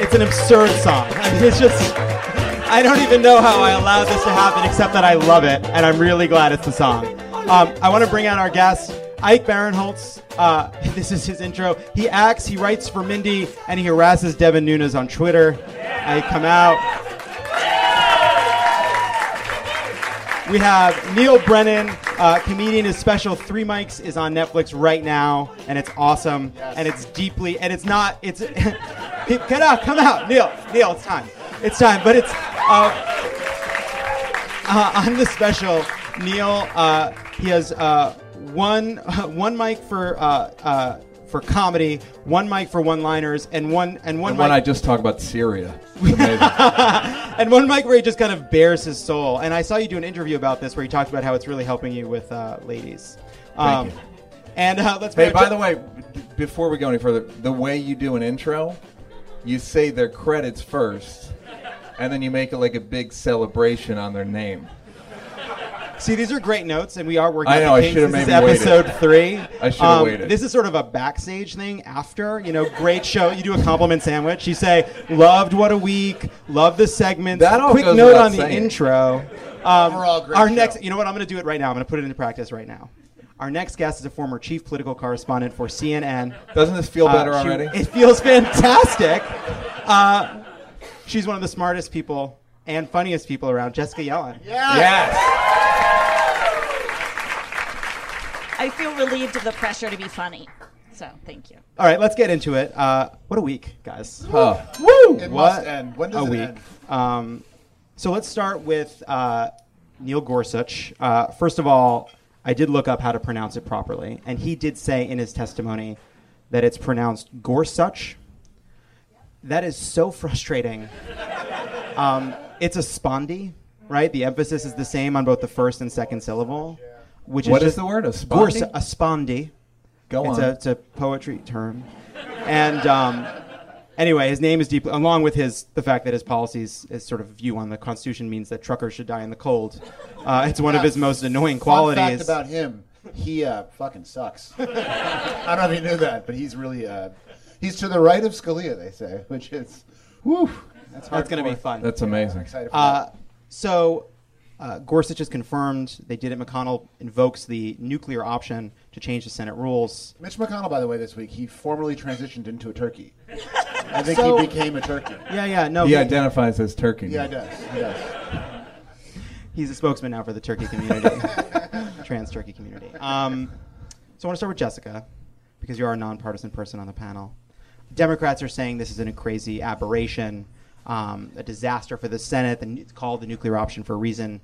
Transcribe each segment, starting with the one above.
It's an absurd song. I mean, it's just. I don't even know how I allowed this to happen, except that I love it, and I'm really glad it's the song. Um, I want to bring out our guest, Ike Barinholtz. Uh, this is his intro. He acts, he writes for Mindy, and he harasses Devin Nunes on Twitter. I come out. We have Neal Brennan, uh, comedian. His special Three Mics is on Netflix right now, and it's awesome. And it's deeply, and it's not. It's get out, come out, Neal, Neal. it's time. It's time. But it's uh, uh, on the special. Neal, uh, he has uh, one one mic for uh, uh, for comedy, one mic for one-liners, and one and one And mic when I just talk about Syria. And one mic where he just kind of bears his soul. And I saw you do an interview about this where you talked about how it's really helping you with uh, ladies. Um, Thank you. And uh, let's. hey, by up the way, b- before we go any further, the way you do an intro, you say their credits first, and then you make it like a big celebration on their name. See, these are great notes, and we are working. I on know, the I should've This is waited. episode three. Um, I should've waited. This is sort of a backstage thing. After you know, great show. You do a compliment sandwich. You say, "Loved what a week. Love the segments." That all Quick goes note without on the saying. intro. Um, Overall, great our show. next. You know what? I'm going to do it right now. I'm going to put it into practice right now. Our next guest is a former chief political correspondent for CNN. Doesn't this feel Uh, better she- already? It feels fantastic. Uh, she's one of the smartest people and funniest people around, Jessica Yellin. yes. I feel relieved of the pressure to be funny. So thank you. All right, let's get into it. Uh, what a week, guys. Huh. Woo! It what must end. When does a it week. end? Um, so let's start with uh, Neil Gorsuch. Uh, first of all, I did look up how to pronounce it properly, and he did say in his testimony that it's pronounced Gorsuch. That is so frustrating. Um, it's a spondee, right? The emphasis is the same on both the first and second syllable. Which What is, is just the word? A Gors- spondee? a spondee. Go it's on. A, it's a poetry term. And um, anyway, his name is deeply, along with his the fact that his policies, his sort of view on the Constitution means that truckers should die in the cold. Uh, it's one of his most annoying Fun qualities. fact about him: he uh, fucking sucks. I don't know if you knew that, but he's really uh, he's to the right of Scalia, they say, which is, whoo, that's That's going to be fun. That's amazing. Excited for Uh, that. so, uh, Gorsuch is confirmed. They did it. McConnell invokes the nuclear option to change the Senate rules. Mitch McConnell, by the way, this week he formally transitioned into a turkey. I think So- he became a turkey. Yeah, yeah, no. He he- identifies as Turkey. Yeah, he does. He does. he's a spokesman now for the turkey community, trans turkey community. Um, so I want to start with Jessica, because you're a nonpartisan person on the panel. Democrats are saying this is a crazy aberration, um, a disaster for the Senate. And it's called the nuclear option for a reason.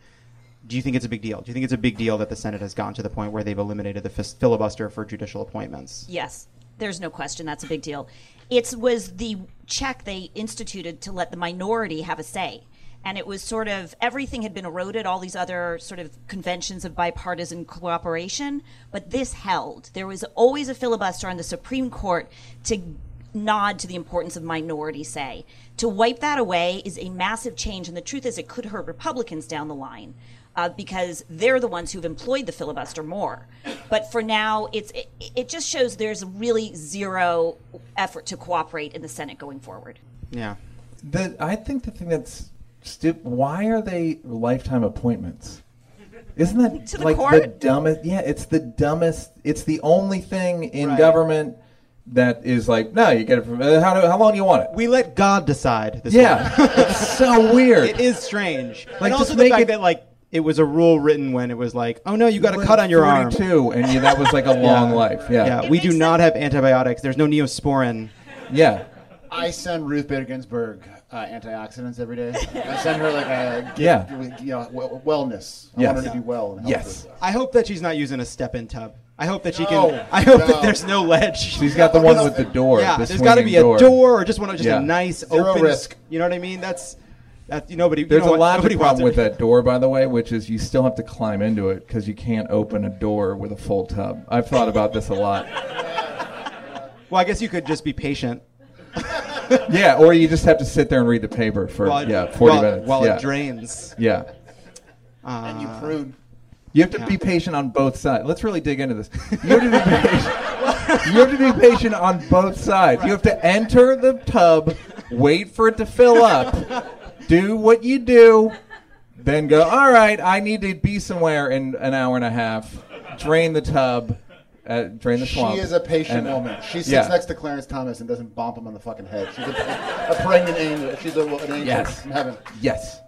Do you think it's a big deal? Do you think it's a big deal that the Senate has gotten to the point where they've eliminated the fis- filibuster for judicial appointments? Yes, there's no question that's a big deal. It was the check they instituted to let the minority have a say. And it was sort of everything had been eroded, all these other sort of conventions of bipartisan cooperation, but this held. There was always a filibuster on the Supreme Court to nod to the importance of minority say. To wipe that away is a massive change, and the truth is, it could hurt Republicans down the line. Uh, because they're the ones who've employed the filibuster more. But for now, it's it, it just shows there's really zero effort to cooperate in the Senate going forward. Yeah. The, I think the thing that's stupid. Why are they lifetime appointments? Isn't that To the like the court? dumbest? Yeah, it's the dumbest. It's the only thing in Right. government that is like, no, you get it from. Uh, how, do, how long do you want it? We let God decide this yeah, it's so weird. It is strange. Like, and also just the fact it- that like it was a rule written when it was like, oh no, you got a cut on your arm. 42, and you, that was like a long Yeah. life. Yeah, Yeah, It we do makes not have antibiotics. There's no neosporin. yeah. I send Ruth Bader Ginsburg uh, antioxidants every day. I send her like a gift, Yeah. you know, w- wellness. I Yes. want her to be well and Yes. I hope that she's not using a step-in tub. I hope that she No, can. I hope no. that there's no ledge. She's got the one with the door. yeah, the there's got to swinging be a door. door. or just one, just Yeah. a nice Zero open. risk. You know what I mean? That's that. You nobody. There's you know a what? logic Nobody problem with that door, by the way, which is you still have to climb into it because you can't open a door with a full tub. I've thought about this a lot. Well, I guess you could just be patient. Yeah, or you just have to sit there and read the paper for while yeah 40 while, minutes. while yeah. it drains. Yeah. and you uh, prune. You have to be patient on both sides. Let's really dig into this. You have to be patient. you have to be patient on both sides. You have to enter the tub, wait for it to fill up, do what you do, then go, all right, I need to be somewhere in an hour and a half, drain the tub, uh, drain the She swamp. is a patient and- woman. She sits yeah. next to Clarence Thomas and doesn't bump him on the fucking head. She's a, a pregnant angel. She's a, an angel Yes. from heaven. Yes.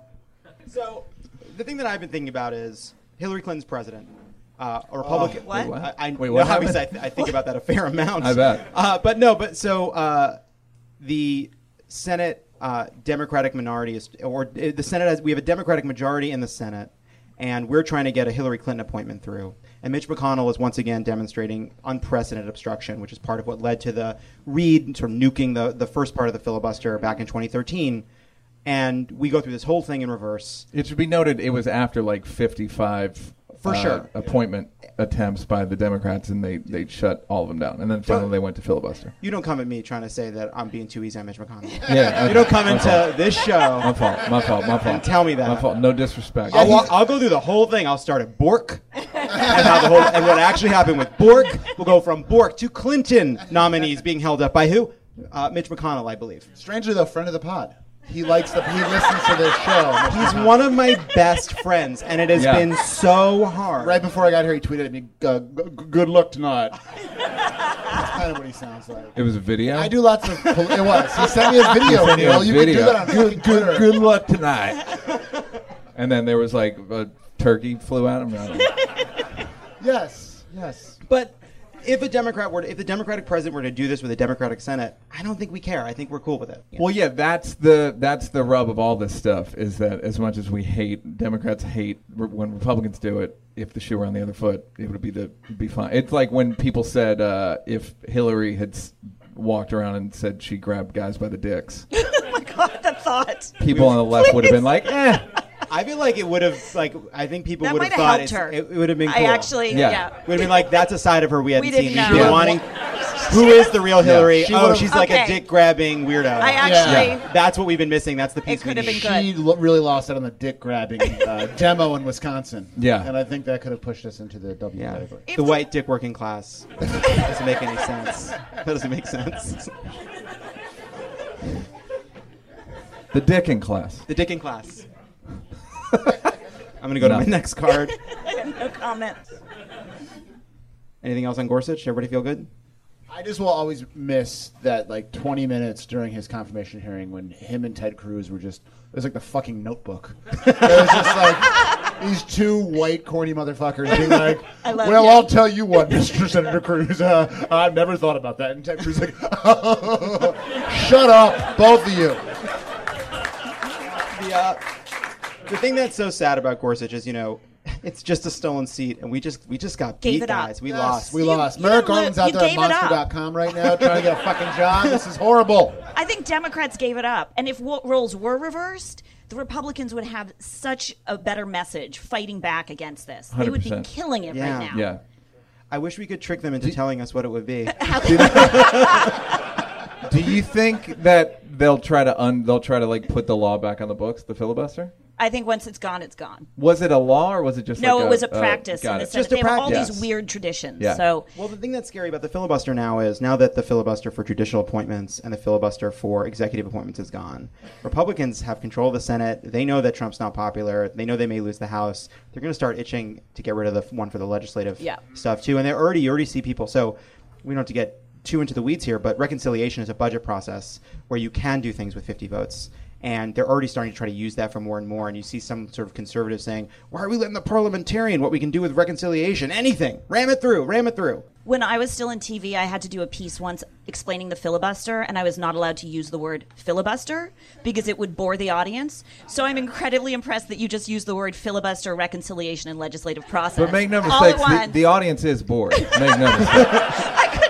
So, the thing that I've been thinking about is Hillary Clinton's president. Uh, a Republican. What? Wait, what? I, I, Wait, no, what obviously happened? I, th- I think about that a fair amount. I bet. Uh, but no, but so uh, the Senate uh, Democratic minority is, or uh, the Senate has, we have a Democratic majority in the Senate, and we're trying to get a Hillary Clinton appointment through. And Mitch McConnell is once again demonstrating unprecedented obstruction, which is part of what led to the Reid sort of nuking the, the first part of the filibuster back in 2013. And we go through this whole thing in reverse. It should be noted it was after like 55 For uh, sure. appointment attempts by the Democrats, and they, they shut all of them down. And then finally they went to filibuster. You don't come at me trying to say that I'm being too easy on Mitch McConnell. Yeah, You don't come my into fault. this show. My fault. My fault. My fault. tell me that. My fault. No disrespect. I'll, walk, I'll go through the whole thing. I'll start at Bork, and, how the whole, and what actually happened with Bork. We'll go from Bork to Clinton nominees being held up by who? Uh, Mitch McConnell, I believe. Strangely though, friend of the pod. He likes the. He listens to this show. He's one of my best friends, and it has Yeah. been so hard. Right before I got here, he tweeted at me, uh, g- g- "Good luck tonight." That's kind of what he sounds like. It was a video. I do lots of. Pol- it was. He sent me a video. sent you Neal. a You can do that on good, Twitter. good, good luck tonight. and then there was like a turkey flew out. I'm. Yes. Yes. But if a Democrat were, to, if the Democratic president were to do this with a Democratic Senate, I don't think we care. I think we're cool with it. Well, yeah, that's the that's the rub of all this stuff is that as much as we hate Democrats hate re- when Republicans do it, if the shoe were on the other foot, it would be the be fine. It's like when people said uh, if Hillary had s- walked around and said she grabbed guys by the dicks, Oh my god, that thought. people on the left would have been like, eh. I feel like it would have, like, I think people That would might have have thought helped her. it, it would have been cool. I actually, Yeah. yeah. would have been like, that's a side of her we hadn't We didn't seen. know. We've been Yeah. wanting. Who is the real Hillary? She oh, would've- she's like a Okay. dick grabbing weirdo. I actually, That's what we've been missing. That's the piece It could we have need. been good. She lo- really lost out on the dick grabbing uh, demo in Wisconsin. Yeah. And I think that could have pushed us into the W Yeah, category. If the the- white dick working class doesn't make any sense. That doesn't make sense. The dick in class. The dick in class. I'm gonna go to my next card. no comment. Anything else on Gorsuch? Everybody feel good? I just will always miss that like 20 minutes during his confirmation hearing when him and Ted Cruz were just it was like the fucking Notebook. it was just like these two white corny motherfuckers being like, "Well, him. I'll tell you what, Mr. Senator Cruz, uh, I've never thought about that." And Ted Cruz like, "Shut up, both of you." The uh, the thing that's so sad about Gorsuch is, you know, it's just a stolen seat, and we just we just got Gave beat, it up. guys. We Yes, lost. we You- lost. you Merrick didn't Garland's out you there at gave it up. Monster.com right now trying to get a fucking job. This is horrible. I think Democrats gave it up. And if wo- roles were reversed, the Republicans would have such a better message fighting back against this. They would be 100%. killing it Yeah. right now. Yeah. I wish we could trick them into telling us what it would be. Do you think that they'll try to un they'll try to like put the law back on the books, the filibuster? I think once it's gone, it's gone. Was it a law or was it just No, like it was a uh, practice. got in the it. Senate. Just a they have all these weird traditions. Yeah. So Well, the thing that's scary about the filibuster now is now that the filibuster for judicial appointments and the filibuster for executive appointments is gone, Republicans have control of the Senate. They know that Trump's not popular. They know they may lose the House. They're going to start itching to get rid of the one for the legislative Yeah. stuff too. And they're already you already see people. So we don't have to get too into the weeds here, but reconciliation is a budget process where you can do things with 50 votes. And they're already starting to try to use that for more and more. And you see some sort of conservative saying, "Why are we letting the parliamentarian what we can do with reconciliation? Anything, ram it through, ram it through." When I was still in TV, I had to do a piece once explaining the filibuster, and I was not allowed to use the word filibuster because it would bore the audience. So I'm incredibly impressed that you just used the word filibuster, reconciliation, and legislative process. But make no all at mistakes, the, once. the audience is bored. Make no mistakes.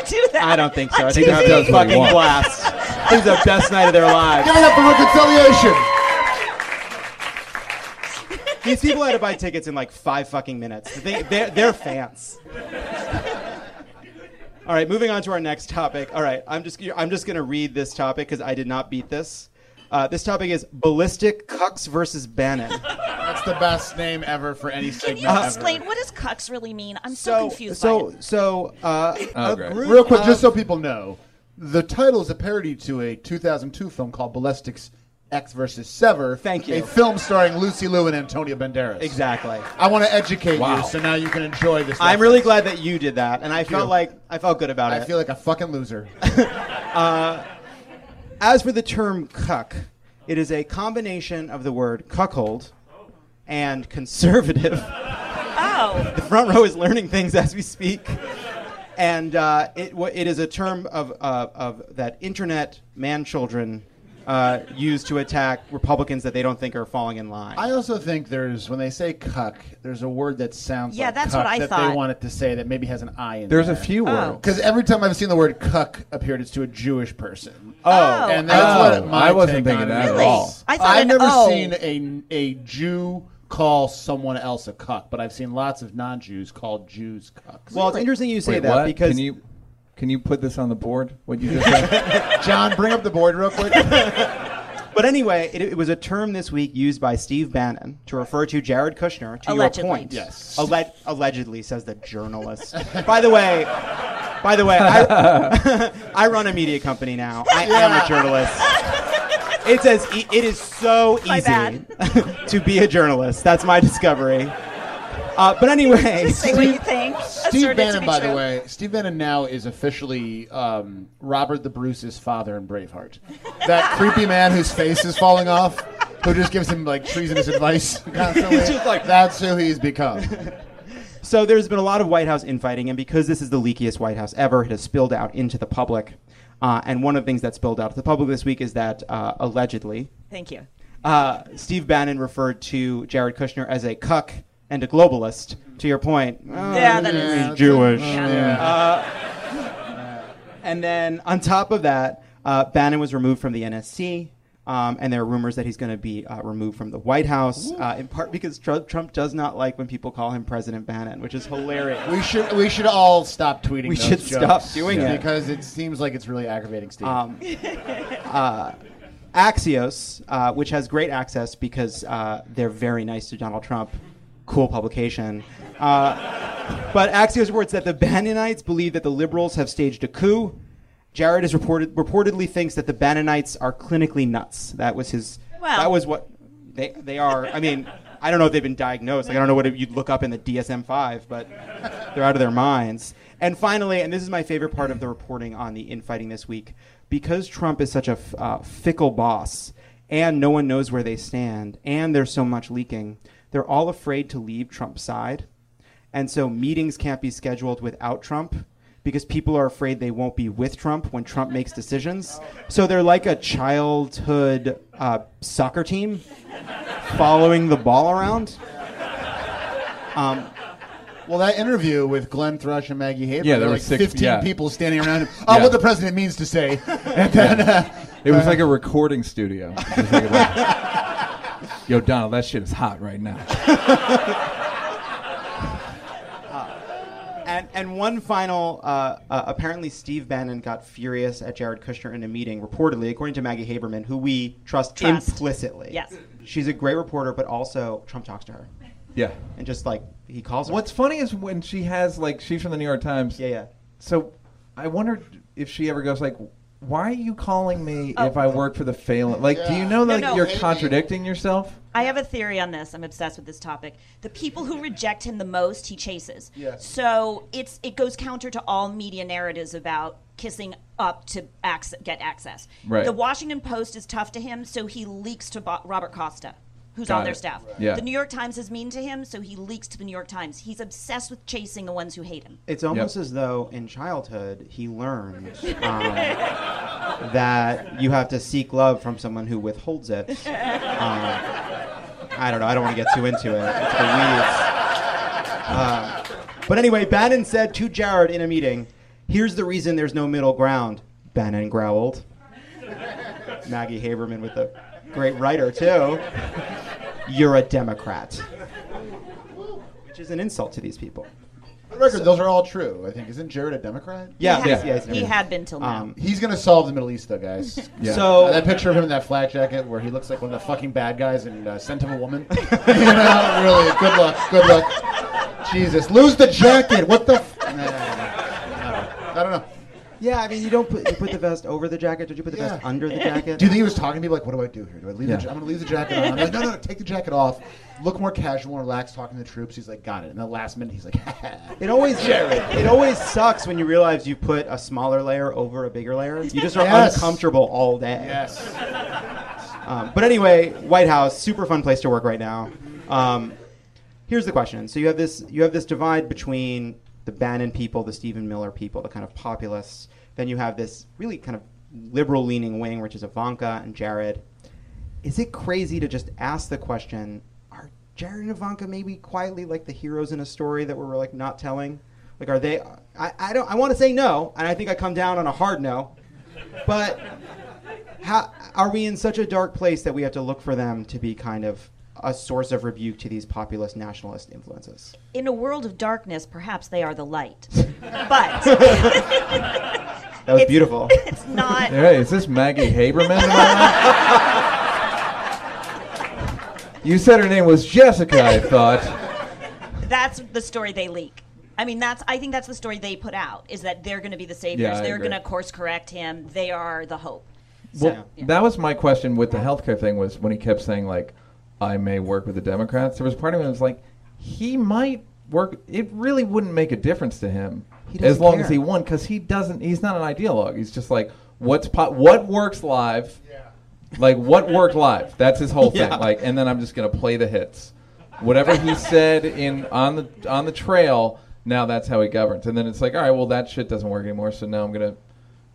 I do that. I don't think so. I think they're having a fucking wants. blast. I think it's the best night of their lives. Give it up for reconciliation. These people had to buy tickets in like five fucking minutes. They, they're, they're fans. All right, moving on to our next topic. All right, I'm just I'm just gonna read this topic because I did not beat this. Uh, this topic is ballistic cucks versus Bannon. That's the best name ever for any Can segment. you ever. explain what does cucks really mean? I'm so, So confused by so it. so uh, Oh, group Real quick, of- just so people know, the title is a parody to a 2002 film called Ballistics Ecks versus Sever. Thank you. A film starring Lucy Liu and Antonio Banderas. exactly. I want to educate Wow. you so now you can enjoy this. I'm really glad that you did that, and I felt you. like I felt good about I it. I feel like a fucking loser. As for the term cuck, it is a combination of the word cuckold and conservative. Oh, the front row is learning things as we speak. And uh, it, wa- it is a term of, uh, of that internet man children uh, use to attack Republicans that they don't think are falling in line. I also think there's when they say cuck, there's a word that sounds Yeah, like that's cuck what I that thought. they want it to say that maybe has an I in it. There's there. a few Oh. words. Because every time I've seen the word cuck appeared, it's to a Jewish person. Oh. and that's Oh, what my I wasn't take thinking on that at is. all. I thought I've an never O. seen a a Jew call someone else a cuck, but I've seen lots of non-Jews called Jews cucks. well, it's interesting you say Wait, that what? because can you can you put this on the board? What you just said? John, bring up the board real quick. But anyway, it, it was a term this week used by Steve Bannon to refer to Jared Kushner. To Allegedly. your point, Yes. Alle- allegedly says the journalist. by the way, by the way, I, I run a media company now. I am a journalist. It's as e- it is so easy to be a journalist. That's my discovery. Uh, but anyway, Say what you think. Steve Assert it to Bannon, be by the true. way, Steve Bannon now is officially um, Robert the Bruce's father in Braveheart. That creepy man whose face is falling off, who just gives him like treasonous advice constantly. He's just like- That's who he's become. So there's been a lot of White House infighting, and because this is the leakiest White House ever, it has spilled out into the public. Uh, and one of the things that spilled out to the public this week is that uh, allegedly, Thank you. uh, Steve Bannon referred to Jared Kushner as a cuck and a globalist. To your point, oh, Yeah, that he's is- Jewish. Yeah. And then on top of that, uh, Bannon was removed from the NSC. Um, and there are rumors that he's going to be uh, removed from the White House, uh, in part because Trump, Trump does not like when people call him President Bannon, which is hilarious. We should we should all stop tweeting. We should jokes stop doing it. because it seems like it's really aggravating Steve. Um, uh, Axios, uh, which has great access because uh, they're very nice to Donald Trump, cool publication. Uh, but Axios reports that the Bannonites believe that the liberals have staged a coup. Jared has reported reportedly thinks that the Bannonites are clinically nuts. That was his. Well- that was what they they are. I mean, I don't know if they've been diagnosed. Like I don't know what you'd look up in the DSM-5, but they're out of their minds. And finally, and this is my favorite part of the reporting on the infighting this week, because Trump is such a f- uh, fickle boss, and no one knows where they stand, and there's so much leaking, they're all afraid to leave Trump's side, and so meetings can't be scheduled without Trump. Because people are afraid they won't be with Trump when Trump makes decisions. So they're like a childhood uh, soccer team following the ball around. Um, well, that interview with Glenn Thrush and Maggie Haber, Yeah, there there were were like six- 15 yeah. people standing around. him. Oh, Yeah. what the president means to say, and then uh, It was like a recording studio. Like Yo, Donald, that shit is hot right now. And, and one final, uh, uh, apparently Steve Bannon got furious at Jared Kushner in a meeting, reportedly, according to Maggie Haberman, who we trust, Trust. implicitly. Yes. She's a great reporter, but also Trump talks to her. Yeah. And just like, he calls her. What's funny is when she has like she's from the New York Times. Yeah, yeah. So I wonder if she ever goes like, "Why are you calling me Oh. if I work for the failing?" Like, do you know No, like no. you're Maybe. contradicting yourself? I have a theory on this. I'm obsessed with this topic. The people who reject him the most, he chases. Yes. So it's it goes counter to all media narratives about kissing up to ac- get access. Right. The Washington Post is tough to him, so he leaks to Bo- Robert Costa. Who's Got on their it. staff. Yeah. The New York Times is mean to him, so he leaks to the New York Times. He's obsessed with chasing the ones who hate him. It's almost as though in childhood he learned um, that you have to seek love from someone who withholds it. Um, I don't know. I don't want to get too into it. It's the weeds. Uh, but anyway, Bannon said to Jared in a meeting, "Here's the reason there's no middle ground." Bannon growled. Maggie Haberman with a great writer too. You're a Democrat, which is an insult to these people. For the record, those are all true. I think isn't Jared a Democrat? Yeah, he, yeah, had, yeah, he's- he had been till now. Um, He's gonna solve the Middle East, though, guys. Yeah. So Uh, that picture of him in that flak jacket, where he looks like one of the fucking bad guys and uh, Scent of a Woman. you know, really, good luck, good luck. Jesus, lose the jacket. What the? F- nah, nah, nah, nah. I don't know. Yeah, I mean, you don't put you put the vest over the jacket. Did you put the vest under the jacket? Do you think he was talking to me like, what do I do here? Do I leave Yeah. the, ja- I'm gonna leave the jacket on. I'm like, no, no, no, take the jacket off. Look more casual and relaxed, talking to the troops. He's like, got it. And the last minute, he's like, It always it always sucks when you realize you put a smaller layer over a bigger layer. You just are Yes. uncomfortable all day. yes. Um, but anyway, White House, super fun place to work right now. Um, here's the question: So you have this you have this divide between the Bannon people, the Stephen Miller people, the kind of populists. Then you have this really kind of liberal leaning wing, which is Ivanka and Jared. Is it crazy to just ask the question? Are Jared and Ivanka maybe quietly like the heroes in a story that we're like not telling? Like, are they? I, I don't. I want to say no, and I think I come down on a hard no. But how are we in such a dark place that we have to look for them to be kind of a source of rebuke to these populist nationalist influences? In a world of darkness, perhaps they are the light. but That was it's- beautiful. It's not. Hey, is this Maggie Haberman? Am I right? you said her name was Jessica, I thought. That's the story they leak. I mean, that's. I think that's the story they put out. Is that they're going to be the saviors. Yeah, they're going to course correct him. They are the hope. So, Well, yeah. that was my question with the healthcare thing was when he kept saying like, "I may work with the Democrats." There was part of me that was like, he might work. It really wouldn't make a difference to him He as doesn't long care. as he won because he doesn't. He's not an ideologue. He's just like, what's po- what works live. Like what worked live? That's his whole thing. Yeah. Like, and then I'm just gonna play the hits. Whatever he said in on the on the trail. Now that's how he governs. And then it's like, all right, well that shit doesn't work anymore. So now I'm gonna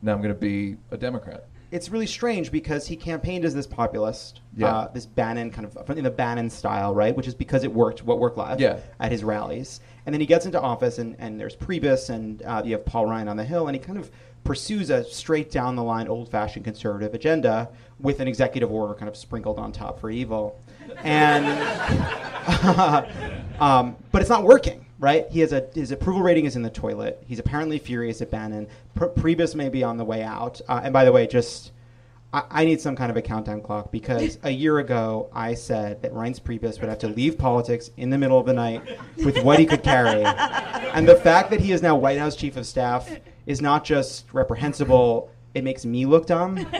now I'm gonna be a Democrat. It's really strange because he campaigned as this populist, Yeah. uh, this Bannon kind of in the Bannon style, right? Which is because it worked, what worked live Yeah. at his rallies. And then he gets into office, and, and there's Priebus, and uh, you have Paul Ryan on the Hill, and he kind of pursues a straight down the line, old fashioned conservative agenda with an executive order kind of sprinkled on top for evil. And um, but it's not working, right? He has a his approval rating is in the toilet. He's apparently furious at Bannon. Pr- Priebus may be on the way out. Uh, and by the way, just I, I need some kind of a countdown clock because a year ago I said that Reince Priebus would have to leave politics in the middle of the night with what he could carry, and the fact that he is now White House chief of staff is not just reprehensible. It makes me look dumb.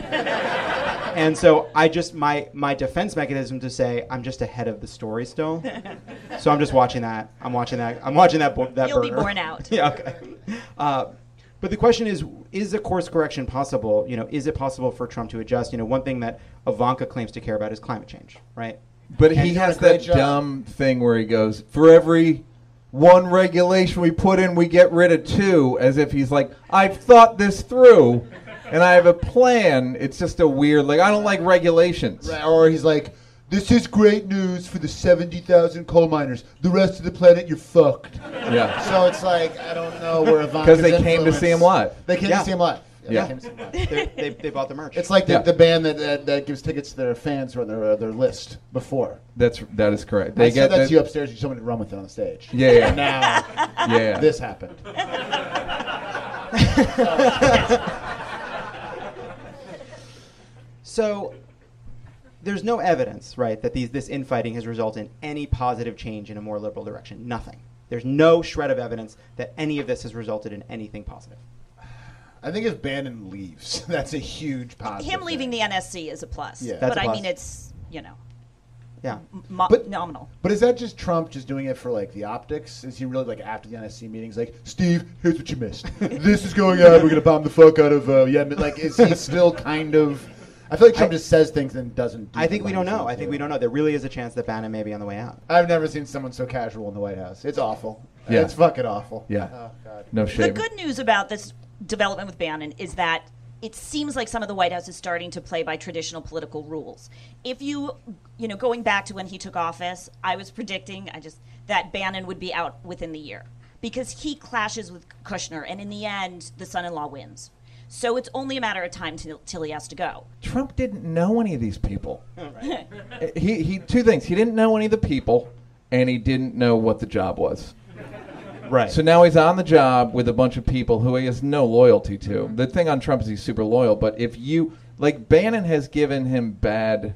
And so I just my my defense mechanism to say I'm just ahead of the story still. So I'm just watching that. I'm watching that. I'm watching that. bo- That You'll be burger. out. yeah. Okay. Uh, but the question is: Is a course correction possible? You know, is it possible for Trump to adjust? You know, one thing that Ivanka claims to care about is climate change, right? But And he has done a great that job. dumb thing where he goes, for every one regulation we put in, we get rid of two, as if he's like, I've thought this through and I have a plan. It's just a weird, like, I don't like regulations. Right, Or he's like, this is great news for the 70,000 coal miners. The rest of the planet, you're fucked. Yeah. So it's like, I don't know where Ivanka's 'Cause they came to see him live. They came Yeah. to see him live. Yeah. they came to see him live. They, they, they bought the merch. It's like the, Yeah. the band that, that that gives tickets to their fans or their, uh, their list before. That's that is correct. They I get said that that- to you upstairs. You told me to run with it on the stage. Yeah, yeah. And now Yeah. this happened. So there's no evidence, right, that these, this infighting has resulted in any positive change in a more liberal direction. Nothing. There's no shred of evidence that any of this has resulted in anything positive. I think if Bannon leaves, that's a huge positive. Him leaving thing. the NSC is a plus. Yeah. That's but a I plus. mean, it's you know Yeah. mo- But- nominal. But is that just Trump just doing it for like the optics? Is he really like after the NSC meetings, like Steve, here's what you missed. this is going on. We're gonna bomb the fuck out of uh, yeah. Like, is he still kind of I feel like Trump I- just says things and doesn't. Do I think we don't know. I think we don't know. There really is a chance that Bannon may be on the way out. I've never seen someone so casual in the White House. It's awful. Yeah. It's fucking awful. Yeah. Oh god. No shame. The good news about this development with Bannon is that it seems like some of the White House is starting to play by traditional political rules. If you, you know, going back to when he took office, I was predicting, I just that Bannon would be out within the year because he clashes with Kushner, and in the end, the son-in-law wins. So it's only a matter of time till, till he has to go. Trump didn't know any of these people. Eh, he, he two things. He didn't know any of the people, and he didn't know what the job was. Right. So now he's on the job with a bunch of people who he has no loyalty to. The thing on Trump is he's super loyal, but if you like Bannon has given him bad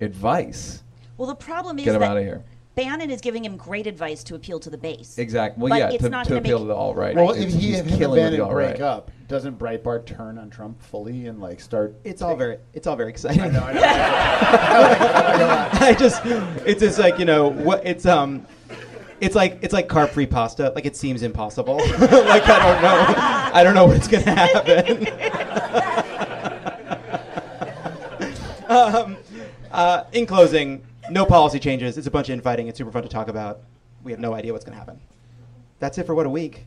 advice. Well, the problem is Get him that of here. Bannon is giving him great advice to appeal to the base. Exactly. Well, But yeah, it's to, not to gonna appeal make- to the alt right. Well, if he and him and killing with the Bannon break alt-right. up, doesn't Breitbart turn on Trump fully and like start? it's all very it's all very exciting. I know, I know. I know. I just it's just like you know what it's um it's like it's like carb free pasta like it seems impossible like I don't know I don't know what's gonna happen um, uh, in closing no policy changes it's a bunch of infighting it's super fun to talk about we have no idea what's gonna happen that's it for what a week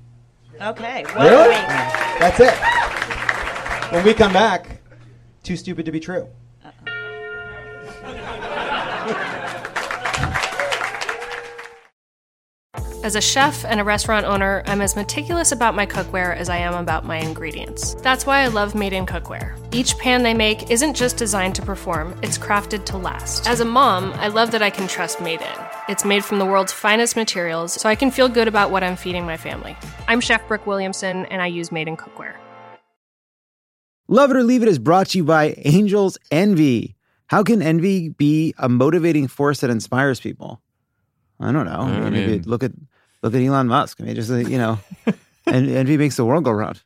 Okay. What Really? a week. that's it when we come back too stupid to be true As a chef and a restaurant owner, I'm as meticulous about my cookware as I am about my ingredients. That's why I love Made in Cookware. Each pan they make isn't just designed to perform, it's crafted to last. As a mom, I love that I can trust Made in. It's made from the world's finest materials, so I can feel good about what I'm feeding my family. I'm Chef Brooke Williamson, and I use Made in Cookware. Love It or Leave It is brought to you by Angels Envy. How can envy be a motivating force that inspires people? I don't know. Uh, I Maybe mean- look at look at Elon Musk. I mean, just uh, you know, en- envy makes the world go round.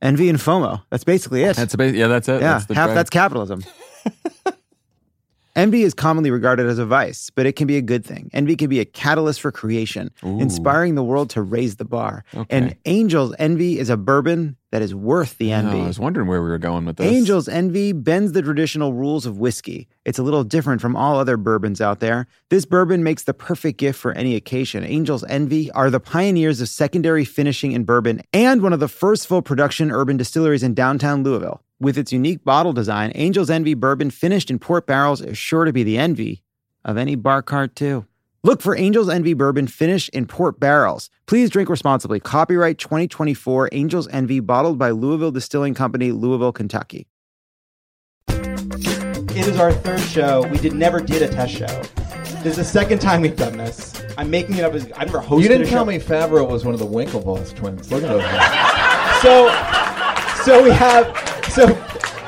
Envy and FOMO. That's basically it. That's ba- yeah, that's it. yeah, that's the half, drive. that's capitalism. Envy is commonly regarded as a vice, but it can be a good thing. Envy can be a catalyst for creation, Ooh. inspiring the world to raise the bar. Okay. And Angels Envy is a bourbon that is worth the envy. Oh, I was wondering where we were going with this. Angel's Envy bends the traditional rules of whiskey. It's a little different from all other bourbons out there. This bourbon makes the perfect gift for any occasion. Angel's Envy are the pioneers of secondary finishing in bourbon and one of the first full production urban distilleries in downtown Louisville. With its unique bottle design, Angel's Envy bourbon finished in port barrels is sure to be the envy of any bar cart, too. Look for Angel's Envy bourbon finished in port barrels. Please drink responsibly. Copyright 2024 Angel's Envy, bottled by Louisville Distilling Company, Louisville, Kentucky. It is our third show. We did never did a test show. This is the second time we've done this. I'm making it up as I've never hosted. You didn't a tell show. me Favreau was one of the Winklevoss twins. Look at those. So, so we have so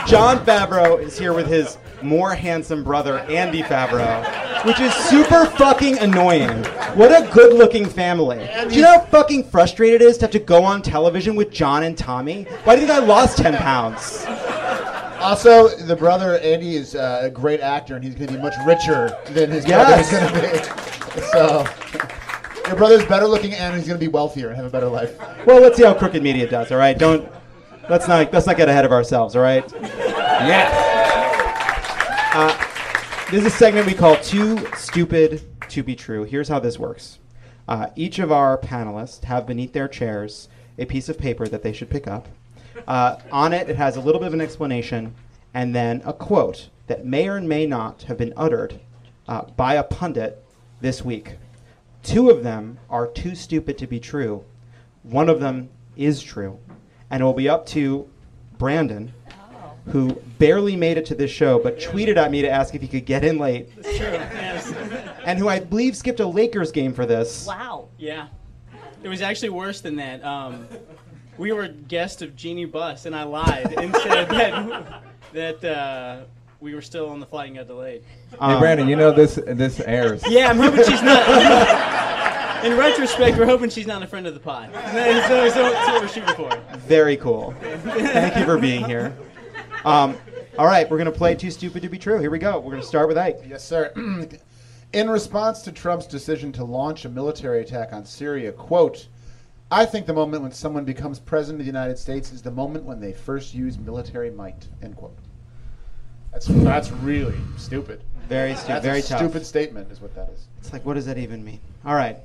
Jon Favreau is here with his more handsome brother Andy Favreau, which is super fucking annoying. What a good-looking family. Do you know how fucking frustrated it is to have to go on television with John and Tommy? Why do you think I lost ten pounds? Also, the brother Andy is uh, a great actor, and he's going to be much richer than his Yes. brother is going to be. So, your brother's better looking, and he's going to be wealthier and have a better life. Well, let's see how crooked media does. All right, don't let's not let's not get ahead of ourselves. All right. yes. This is a segment we call Too Stupid to Be True. Here's how this works uh, each of our panelists have beneath their chairs a piece of paper that they should pick up. Uh, on it, it has a little bit of an explanation and then a quote that may or may not have been uttered uh, by a pundit this week. Two of them are too stupid to be true. One of them is true. And it will be up to Brandon, who barely made it to this show but tweeted at me to ask if he could get in late. and who I believe skipped a Lakers game for this. Wow. Yeah. It was actually worse than that. Um, we were guests of Jeanie Buss, and I lied and said that that uh, we were still on the flight and got delayed. Hey Um, Brandon, you know this this airs. Yeah, I'm hoping she's not. In retrospect, we're hoping she's not a friend of the pod. So, so, so that's what we're shooting for. Very cool. Thank you for being here. Um, all right, we're going to play Too Stupid to Be True. Here we go. We're going to start with Ike. Yes, sir. In response to Trump's decision to launch a military attack on Syria, quote, I think the moment when someone becomes president of the United States is the moment when they first use military might, end quote. That's that's really stupid. Very stupid. Very a tough. stupid statement, is what that is. It's like, what does that even mean? All right.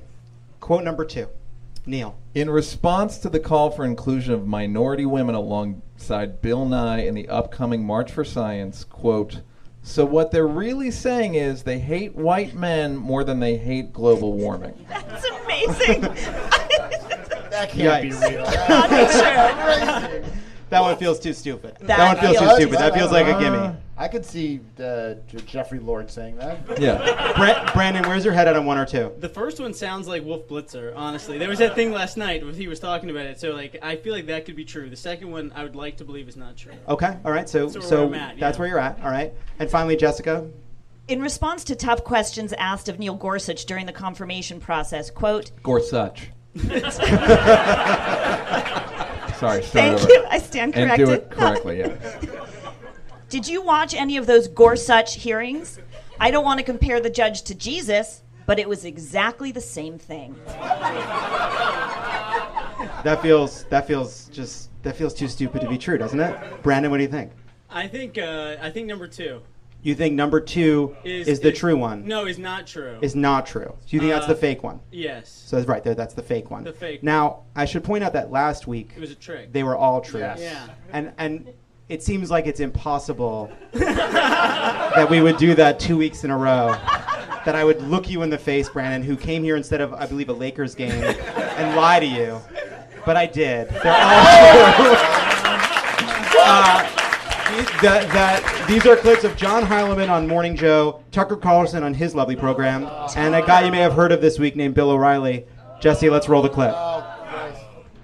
Quote number two. Neil. In response to the call for inclusion of minority women alongside Bill Nye in the upcoming March for Science, quote, so what they're really saying is they hate white men more than they hate global warming. That's amazing. That can't be Yikes. real. Not true. That one feels too stupid. That, That one feels too stupid. That feels like a gimme. I could see uh, J- Jeffrey Lord saying that. Yeah. Bra- Brandon, where's your head at on one or two? The first one sounds like Wolf Blitzer, honestly. There was that thing last night where he was talking about it, so like I feel like that could be true. The second one I would like to believe is not true. Okay. All right. So, So so, where at, that's yeah. where you're at. All right. And finally, Jessica. In response to tough questions asked of Neil Gorsuch during the confirmation process, quote, Gorsuch. Sorry, start Thank over. you. I stand And corrected. do it correctly, yeah. Did you watch any of those Gorsuch hearings? I don't want to compare the judge to Jesus, but it was exactly the same thing. That feels that feels just that feels too stupid to be true, doesn't it? Brandon, what do you think? I think uh, I think number two You think number two is is, the true one? No, is not true. Is not true. So you think that's Uh, the fake one? yes, So that's right there. That's the fake one. The fake Now I should point out that last week it was a trick. they were all true. Yes. yeah. And and it seems like it's impossible that we would do that two weeks in a row. That I would look you in the face, Brandon, who came here instead of I believe a Lakers game, and lie to you. But I did. They're all true. uh, the- the- the- these are clips of John Heilemann on Morning Joe, Tucker Carlson on his lovely program, and a guy you may have heard of this week named Bill O'Reilly. Jesse, let's roll the clip.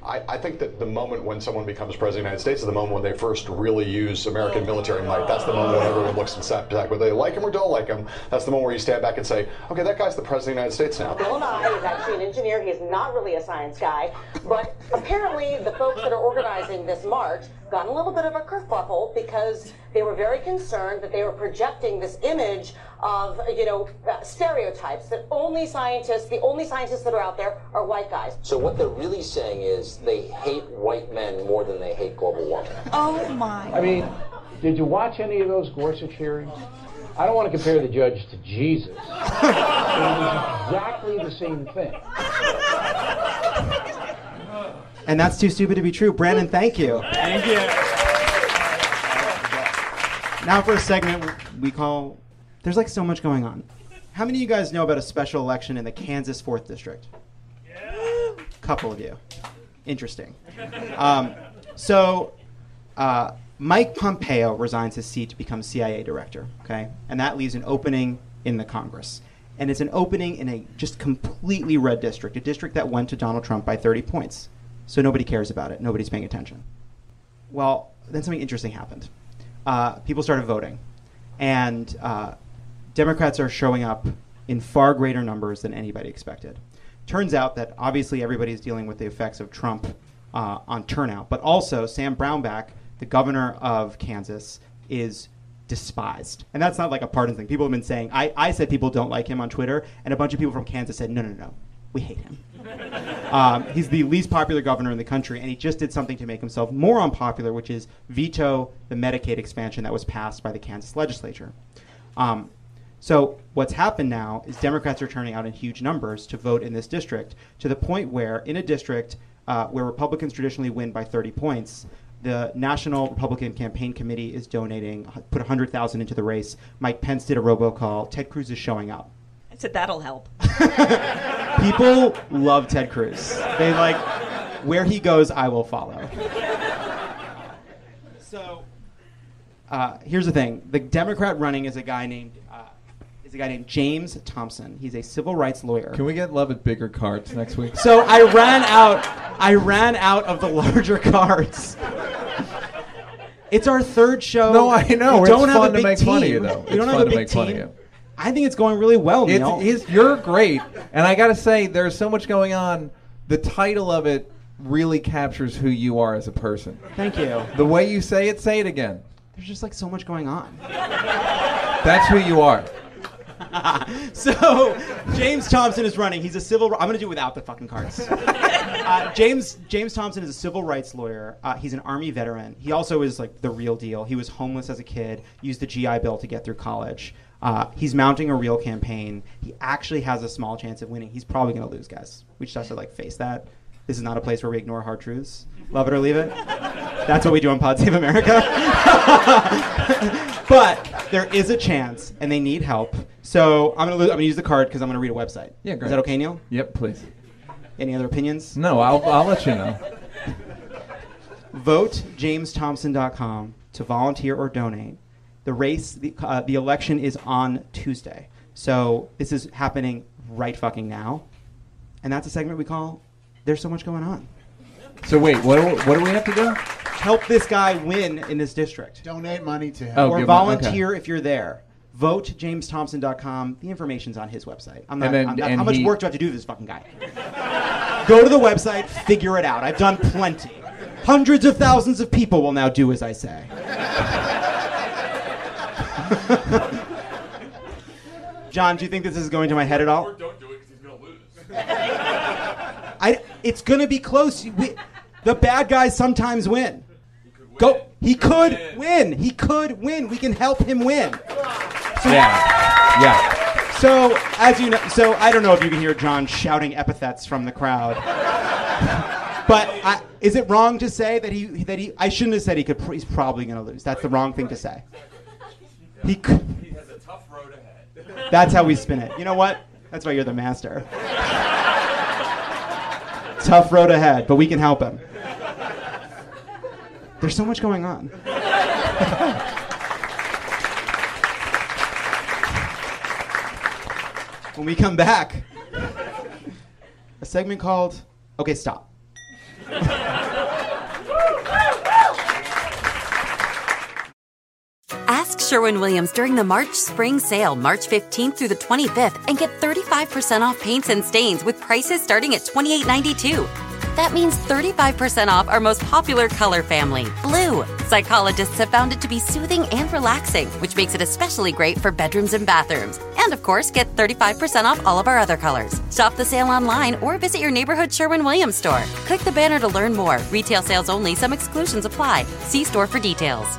I, I think that the moment when someone becomes president of the United States is the moment when they first really use American military might. That's the moment when everyone looks and steps back. Whether they like him or don't like him, that's the moment where you stand back and say, okay, that guy's the president of the United States now. Bill Nye is actually an engineer. He is not really a science guy. But apparently, the folks that are organizing this march got a little bit of a kerfuffle because they were very concerned that they were projecting this image of, you know, uh, stereotypes that only scientists, the only scientists that are out there are white guys. So what they're really saying is they hate white men more than they hate global warming. Oh my. I mean, did you watch any of those Gorsuch hearings? I don't want to compare the judge to Jesus. It was exactly the same thing. And that's too stupid to be true. Brandon, thank you. Thank you. Now for a segment we call There's like so much going on. How many of you guys know about a special election in the Kansas 4th District? Yeah. Couple of you. Interesting. Um, so, uh, Mike Pompeo resigns his seat to become CIA director, okay? And that leaves an opening in the Congress. And it's an opening in a just completely red district, a district that went to Donald Trump by 30 points. So nobody cares about it. Nobody's paying attention. Well, then something interesting happened. Uh, people started voting, and uh, Democrats are showing up in far greater numbers than anybody expected. Turns out that obviously everybody's dealing with the effects of Trump uh, on turnout, but also Sam Brownback, the governor of Kansas, is despised. And that's not like a partisan thing. People have been saying, I, I said people don't like him on Twitter, and a bunch of people from Kansas said, no, no, no, we hate him. Um, he's the least popular governor in the country, and he just did something to make himself more unpopular, which is veto the Medicaid expansion that was passed by the Kansas legislature. Um, so what's happened now is Democrats are turning out in huge numbers to vote in this district, to the point where in a district uh, where Republicans traditionally win by 30 points, the National Republican Campaign Committee is donating, put 100,000 into the race. Mike Pence did a robocall. Ted Cruz is showing up. I said that'll help. People love Ted Cruz. They like where he goes, I will follow. So uh, here's the thing: the Democrat running is a guy named uh, is a guy named James Thompson. He's a civil rights lawyer. Can we get love at bigger cards next week? So I ran out. I ran out of the larger cards. It's our third show. No, I know. We It's don't have fun a to make team. fun of you, though. We It's don't have fun a to big make fun of you. I think it's going really well, It's, Neal. it's- you're great, and I got to say, there's so much going on. The title of it really captures who you are as a person. Thank you. The way you say it, say it again. There's just like so much going on. That's who you are. so James Thompson is running. He's a civil. I'm gonna do it without the fucking cards. Uh, James James Thompson is a civil rights lawyer. Uh, he's an army veteran. He also is like the real deal. He was homeless as a kid. Used the GI Bill to get through college. Uh, he's mounting a real campaign. He actually has a small chance of winning. He's probably going to lose, guys. We just have to like face that. This is not a place where we ignore hard truths. Love it or leave it. That's what we do on Pod Save America. but there is a chance, and they need help. So I'm gonna lo- I'm gonna use the card because I'm gonna read a website. Yeah, great. Is that okay, Neil? Yep, please. Any other opinions? No, I'll, I'll let you know. VoteJamesThompson.com to volunteer or donate. The race, the, uh, the election is on Tuesday. So this is happening right fucking now. And that's a segment we call There's So Much Going On. So wait, what do, what do we have to do? Help this guy win in this district. Donate money to him. Oh, or give him- volunteer if you're there. VoteJamesThompson.com. The information's on his website. I'm not, And then- I'm not- and how much he- work do I have to do to this fucking guy? Go to the website, figure it out. I've done plenty. Hundreds of thousands of people will now do as I say. John, do you think this is going to my head at all? Or Don't do it because he's gonna lose. I, it's going to be close. We, the bad guys sometimes win. Go. He could win. He could win. We can help him win. So, Yeah. Yeah. So as you know, so I don't know if you can hear John shouting epithets from the crowd. but I, is it wrong to say that he that he? I shouldn't have said he could. He's probably going to lose. That's the wrong thing to say. He could. He has a tough road ahead. That's how we spin it. You know what? That's why you're the master. Tough road ahead, but we can help him. There's so much going on. when we come back, a segment called Okay, Stop. Sherwin Williams during the March Spring Sale, March 15th through the 25th, and get 35% off paints and stains with prices starting at $28.92. That means 35% off our most popular color family, blue. Psychologists have found it to be soothing and relaxing, which makes it especially great for bedrooms and bathrooms. And of course, get 35% off all of our other colors. Shop the sale online or visit your neighborhood Sherwin Williams store. Click the banner to learn more. Retail sales only, some exclusions apply. See store for details.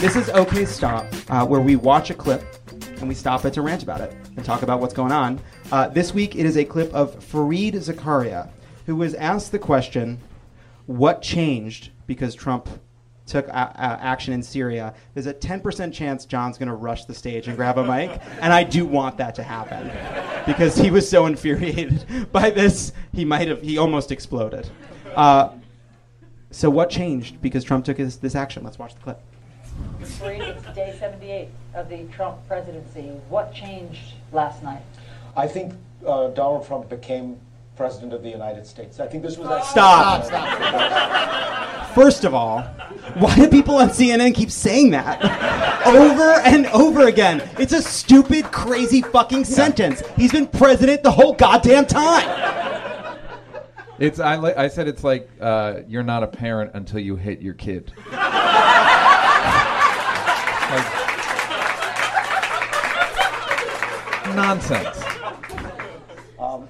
This is OK Stop, uh, where we watch a clip and we stop it to rant about it and talk about what's going on. Uh, this week it is a clip of Fareed Zakaria, who was asked the question, What changed because Trump took a- a- action in Syria? There's a 10% chance John's going to rush the stage and grab a mic, and I do want that to happen because he was so infuriated by this, he might have, he almost exploded. Uh, so, what changed because Trump took his, this action? Let's watch the clip. Read it's day 78 of the Trump presidency. What changed last night? I think uh, Donald Trump became president of the United States. I think this was actually Stop. First of all, why do people on CNN keep saying that over and over again? It's a stupid, crazy fucking sentence. He's been president the whole goddamn time. It's I, li- I said it's like uh, you're not a parent until you hit your kid. Nonsense. Um,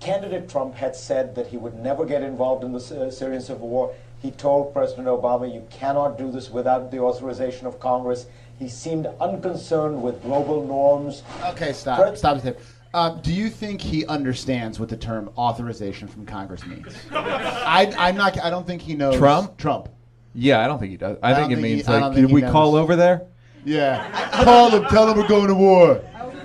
candidate Trump had said that he would never get involved in the Sy- Syrian civil war. He told President Obama, "You cannot do this without the authorization of Congress." He seemed unconcerned with global norms. Okay, stop. Pre- Stop it there. Um, do you think he understands what the term authorization from Congress means? I, I'm not. I don't think he knows. Trump? Trump. Yeah, I don't think he does. I, I think it think means I don't like, think did we knows. call over there? Yeah. Call him. Tell him we're going to war.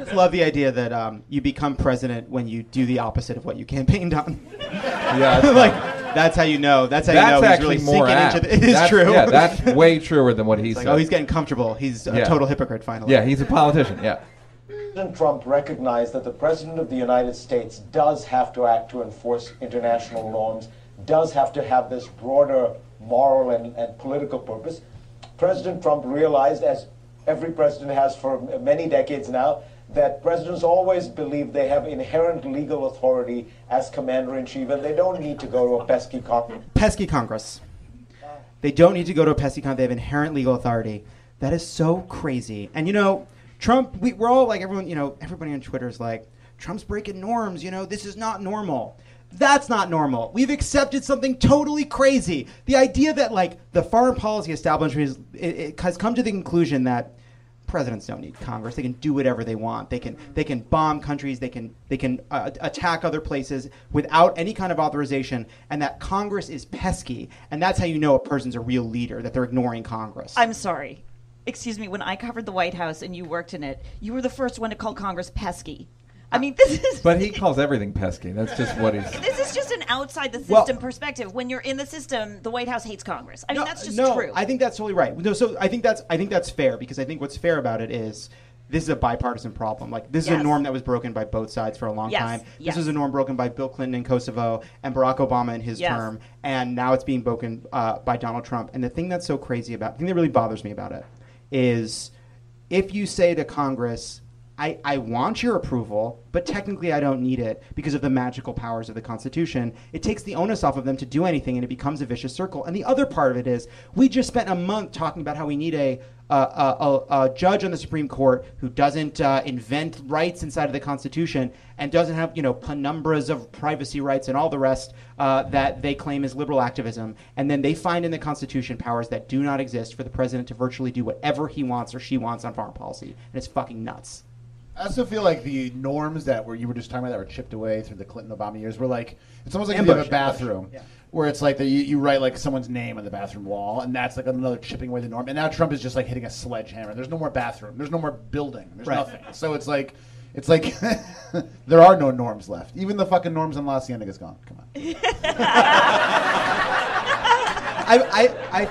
I just love the idea that um, you become president when you do the opposite of what you campaigned on. Yeah, that's like That's how you know. That's how you know he's really more sinking apt. into the. It is That's- true. Yeah, that's way truer than what he like, said. oh, he's getting comfortable. He's a Yeah. total hypocrite finally. Yeah, he's a politician. Yeah. President Trump recognized that the President of the United States does have to act to enforce international norms, does have to have this broader moral and, and political purpose. President Trump realized, as every president has for many decades now, that presidents always believe they have inherent legal authority as commander in chief and they don't need to go to a pesky Congress. pesky Congress. They don't need to go to a pesky Congress. They have inherent legal authority. That is so crazy. And you know, Trump. We, we're all like everyone. You know, everybody on Twitter is like, Trump's breaking norms. You know, this is not normal. That's not normal. We've accepted something totally crazy. The idea that like the foreign policy establishment is, it, it has come to the conclusion that presidents don't need Congress. They can do whatever they want. They can they can bomb countries. They can they can uh, attack other places without any kind of authorization. And that Congress is pesky. And that's how you know a person's a real leader. That they're ignoring Congress. I'm sorry. Excuse me, when I covered the White House and you worked in it, you were the first one to call Congress pesky. I mean, this is But he calls everything pesky. That's just what he's. this is just an outside the Well- system perspective. When you're in the system, the White House hates Congress. I mean, that's just no, true. I think that's totally right. No, so I think that's I think that's fair because I think what's fair about it is this is a bipartisan problem. Like this is a norm that was broken by both sides for a long Yes, time. This yes. was a norm broken by Bill Clinton in Kosovo and Barack Obama in his Yes. term, and now it's being broken uh, by Donald Trump. And the thing that's so crazy about, the thing that really bothers me about it, is if you say to Congress, I, I want your approval, but technically I don't need it because of the magical powers of the Constitution. It takes the onus off of them to do anything and it becomes a vicious circle. And the other part of it is we just spent a month talking about how we need a, a, a, a, judge on the Supreme Court who doesn't uh, invent rights inside of the Constitution and doesn't have you know penumbras of privacy rights and all the rest uh, that they claim is liberal activism. And then they find in the Constitution powers that do not exist for the president to virtually do whatever he wants or she wants on foreign policy. And it's fucking nuts. I also feel like the norms that were you were just talking about that were chipped away through the Clinton Obama years were like it's almost like if you have a bathroom where it's like that you, you write like someone's name on the bathroom wall and that's like another chipping away the norm. And now Trump is just like hitting a sledgehammer. There's no more bathroom. There's no more building. There's Right. nothing. So it's like it's like there are no norms left. Even the fucking norms on La Cienega is gone. Come on. I, I, I,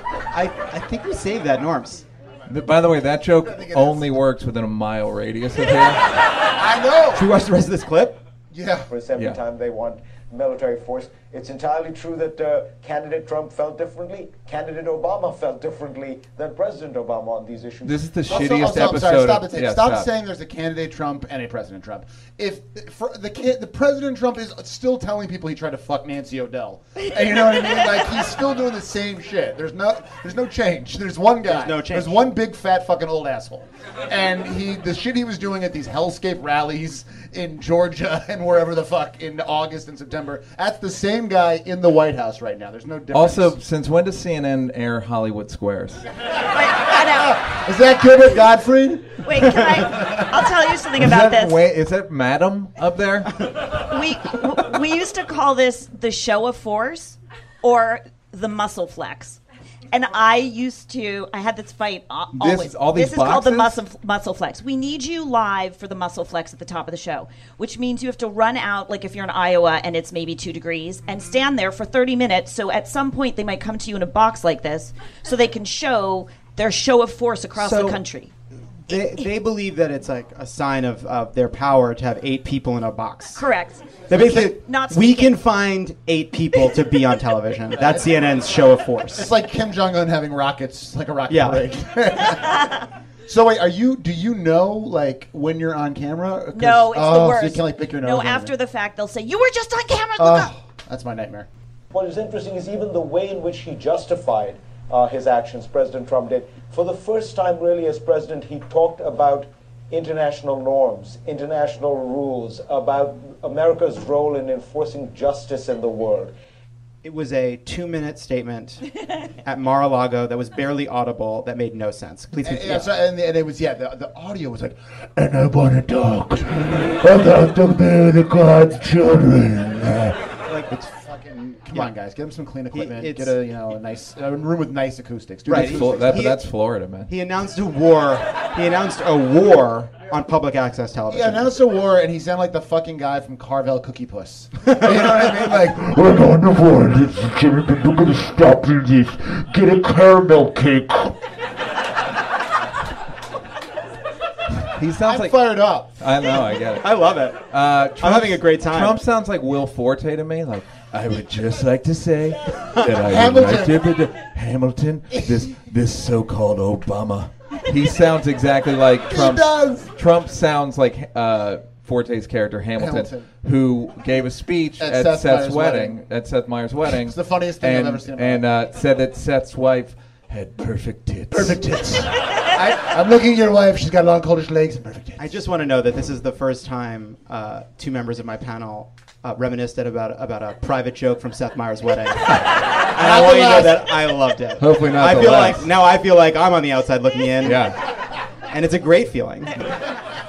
I, I think we saved that norms. Th- By the way, that joke only works within a mile radius of here. I know. Should we watch the rest of this clip? Yeah. Force every Yeah. time they want military force. It's entirely true that uh, candidate Trump felt differently. Candidate Obama felt differently than President Obama on these issues. This is the Also- shittiest also, I'm episode. sorry, stop of, the tape. yeah, stop, saying there's a candidate Trump and a President Trump. If for the kid, the President Trump is still telling people he tried to fuck Nancy O'Dell, and you know what I mean? Like he's still doing the same shit. There's no, there's no change. There's one guy. There's no change. There's one big fat fucking old asshole, and he the shit he was doing at these hellscape rallies in Georgia and wherever the fuck in August and September. That's the same guy in the White House right now. There's no difference. Also, since when does CNN air Hollywood Squares? is that Gilbert Gottfried? Wait, can I? I'll tell you something Is about that, this. wait, is that Madam up there? we we used to call this the show of force or the muscle flex. And I used to, I had this fight uh, This- always. all these this is called the boxes? muscle muscle flex. We need you live for the muscle flex at the top of the show, which means you have to run out like if you're in Iowa and it's maybe two degrees, and stand there for 30 minutes. So at some point they might come to you in a box like this, so they can show their show of force across the country. They, they believe that it's like a sign of, of their power to have eight people in a box. Correct. They basically, Not we speaking. can find eight people to be on television. That's CNN's show of force. It's like Kim Jong Un having rockets, like a rocket Yeah. parade. so wait, are you? Do you know like when you're on camera? 'Cause- No, it's oh, the worst. So you can like pick your nose. no, and after the fact they'll say you were just on camera. Look up. Oh, that's my nightmare. What is interesting is even the way in which he justified uh, his actions, President Trump did. For the first time, really, as president, he talked about international norms, international rules, about America's role in enforcing justice in the world. It was a two minute statement at Mar a Lago that was barely audible, that made no sense. Please And, continue. yeah, so- and, and it was yeah. The, the audio was like, and I want to talk about the the God's children. Like it's fucking. Come Yeah. on, guys, get him some clean equipment. it's- get a you know a nice a room with nice acoustics. Do Right, nice acoustics. that, but that's Florida, man. He announced a war. He announced a war on public access television. He announced a war, and he sounded like the fucking guy from Carvel Cookie Puss. you know what I mean? Like, We're going to war, ladies and gentlemen. We're going to stop this. Get a caramel cake. He sounds I'm like fired up. I know, I get it. I love it. Uh, I'm having a great time. Trump sounds like Will Forte to me. Like I would just like to say that I Hamilton. would like to Hamilton, this this so-called Obama. He sounds exactly like Trump. does. Trump sounds like uh, Forte's character Hamilton, Hamilton. who gave a speech At at, Seth Seth's Meyers' wedding, wedding. At Seth Meyers' wedding. It's the funniest thing I've and, ever seen And uh, said that Seth's wife had perfect tits. Perfect tits. I, I'm looking at your wife. She's got long, coldish legs and perfect tits. I just want to know that this is the first time uh, two members of my panel uh, reminisced about about a private joke from Seth Meyers' wedding. and I want you to know that I loved it. Hopefully not I the feel last. like now I feel like I'm on the outside looking in. Yeah. And it's a great feeling.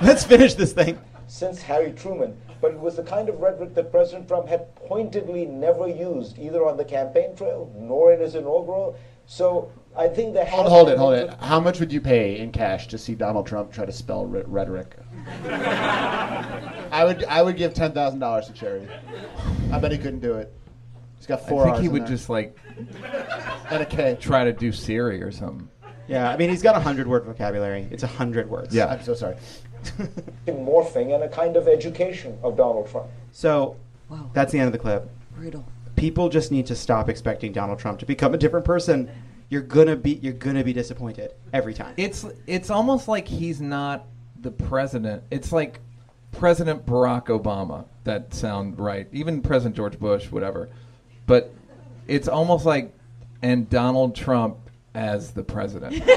Let's finish this thing. since Harry Truman, but it was the kind of rhetoric that President Trump had pointedly never used, either on the campaign trail nor in his inaugural. So I think there Hold, hold it, hold it. How much would you pay in cash to see Donald Trump try to spell rhe- rhetoric? I would, I would give ten thousand dollars to charity. I bet he couldn't do it. He's got four. I think R's he in would there. just like and a K. try to do Siri or something. Yeah, I mean he's got a hundred word vocabulary. It's a hundred words. Yeah. I'm so sorry. morphing and a kind of education of Donald Trump. So Wow. that's the end of the clip. Brutal. People just need to stop expecting Donald Trump to become a different person. You're gonna be you're gonna be disappointed every time. It's it's almost like he's not the president. It's like President Barack Obama. That sound right. Even President George Bush, whatever. But it's almost like and Donald Trump as the president.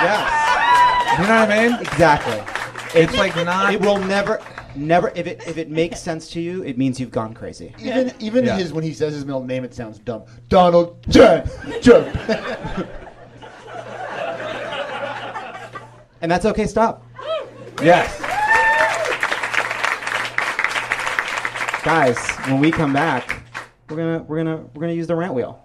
Yes. You know what I mean? Exactly. It's like not. It will never never if it if it makes sense to you, it means you've gone crazy. Even even Yeah. his when he says his middle name, it sounds dumb. Donald Trump. Trump. And that's okay, stop. Yes. Guys, when we come back, we're gonna we're gonna we're gonna use the rant wheel.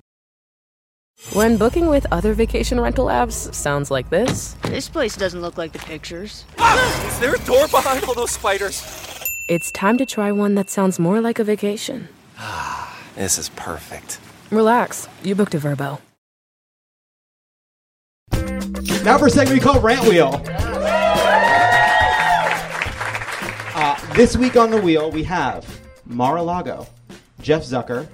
When booking with other vacation rental apps sounds like this, This place doesn't look like the pictures. Is there a door behind all those spiders? it's time to try one that sounds more like a vacation. Ah, This is perfect. Relax, you booked a Vrbo. Now for a segment we call Rant Wheel. Uh, this week on the wheel we have Mar-a-Lago, Jeff Zucker,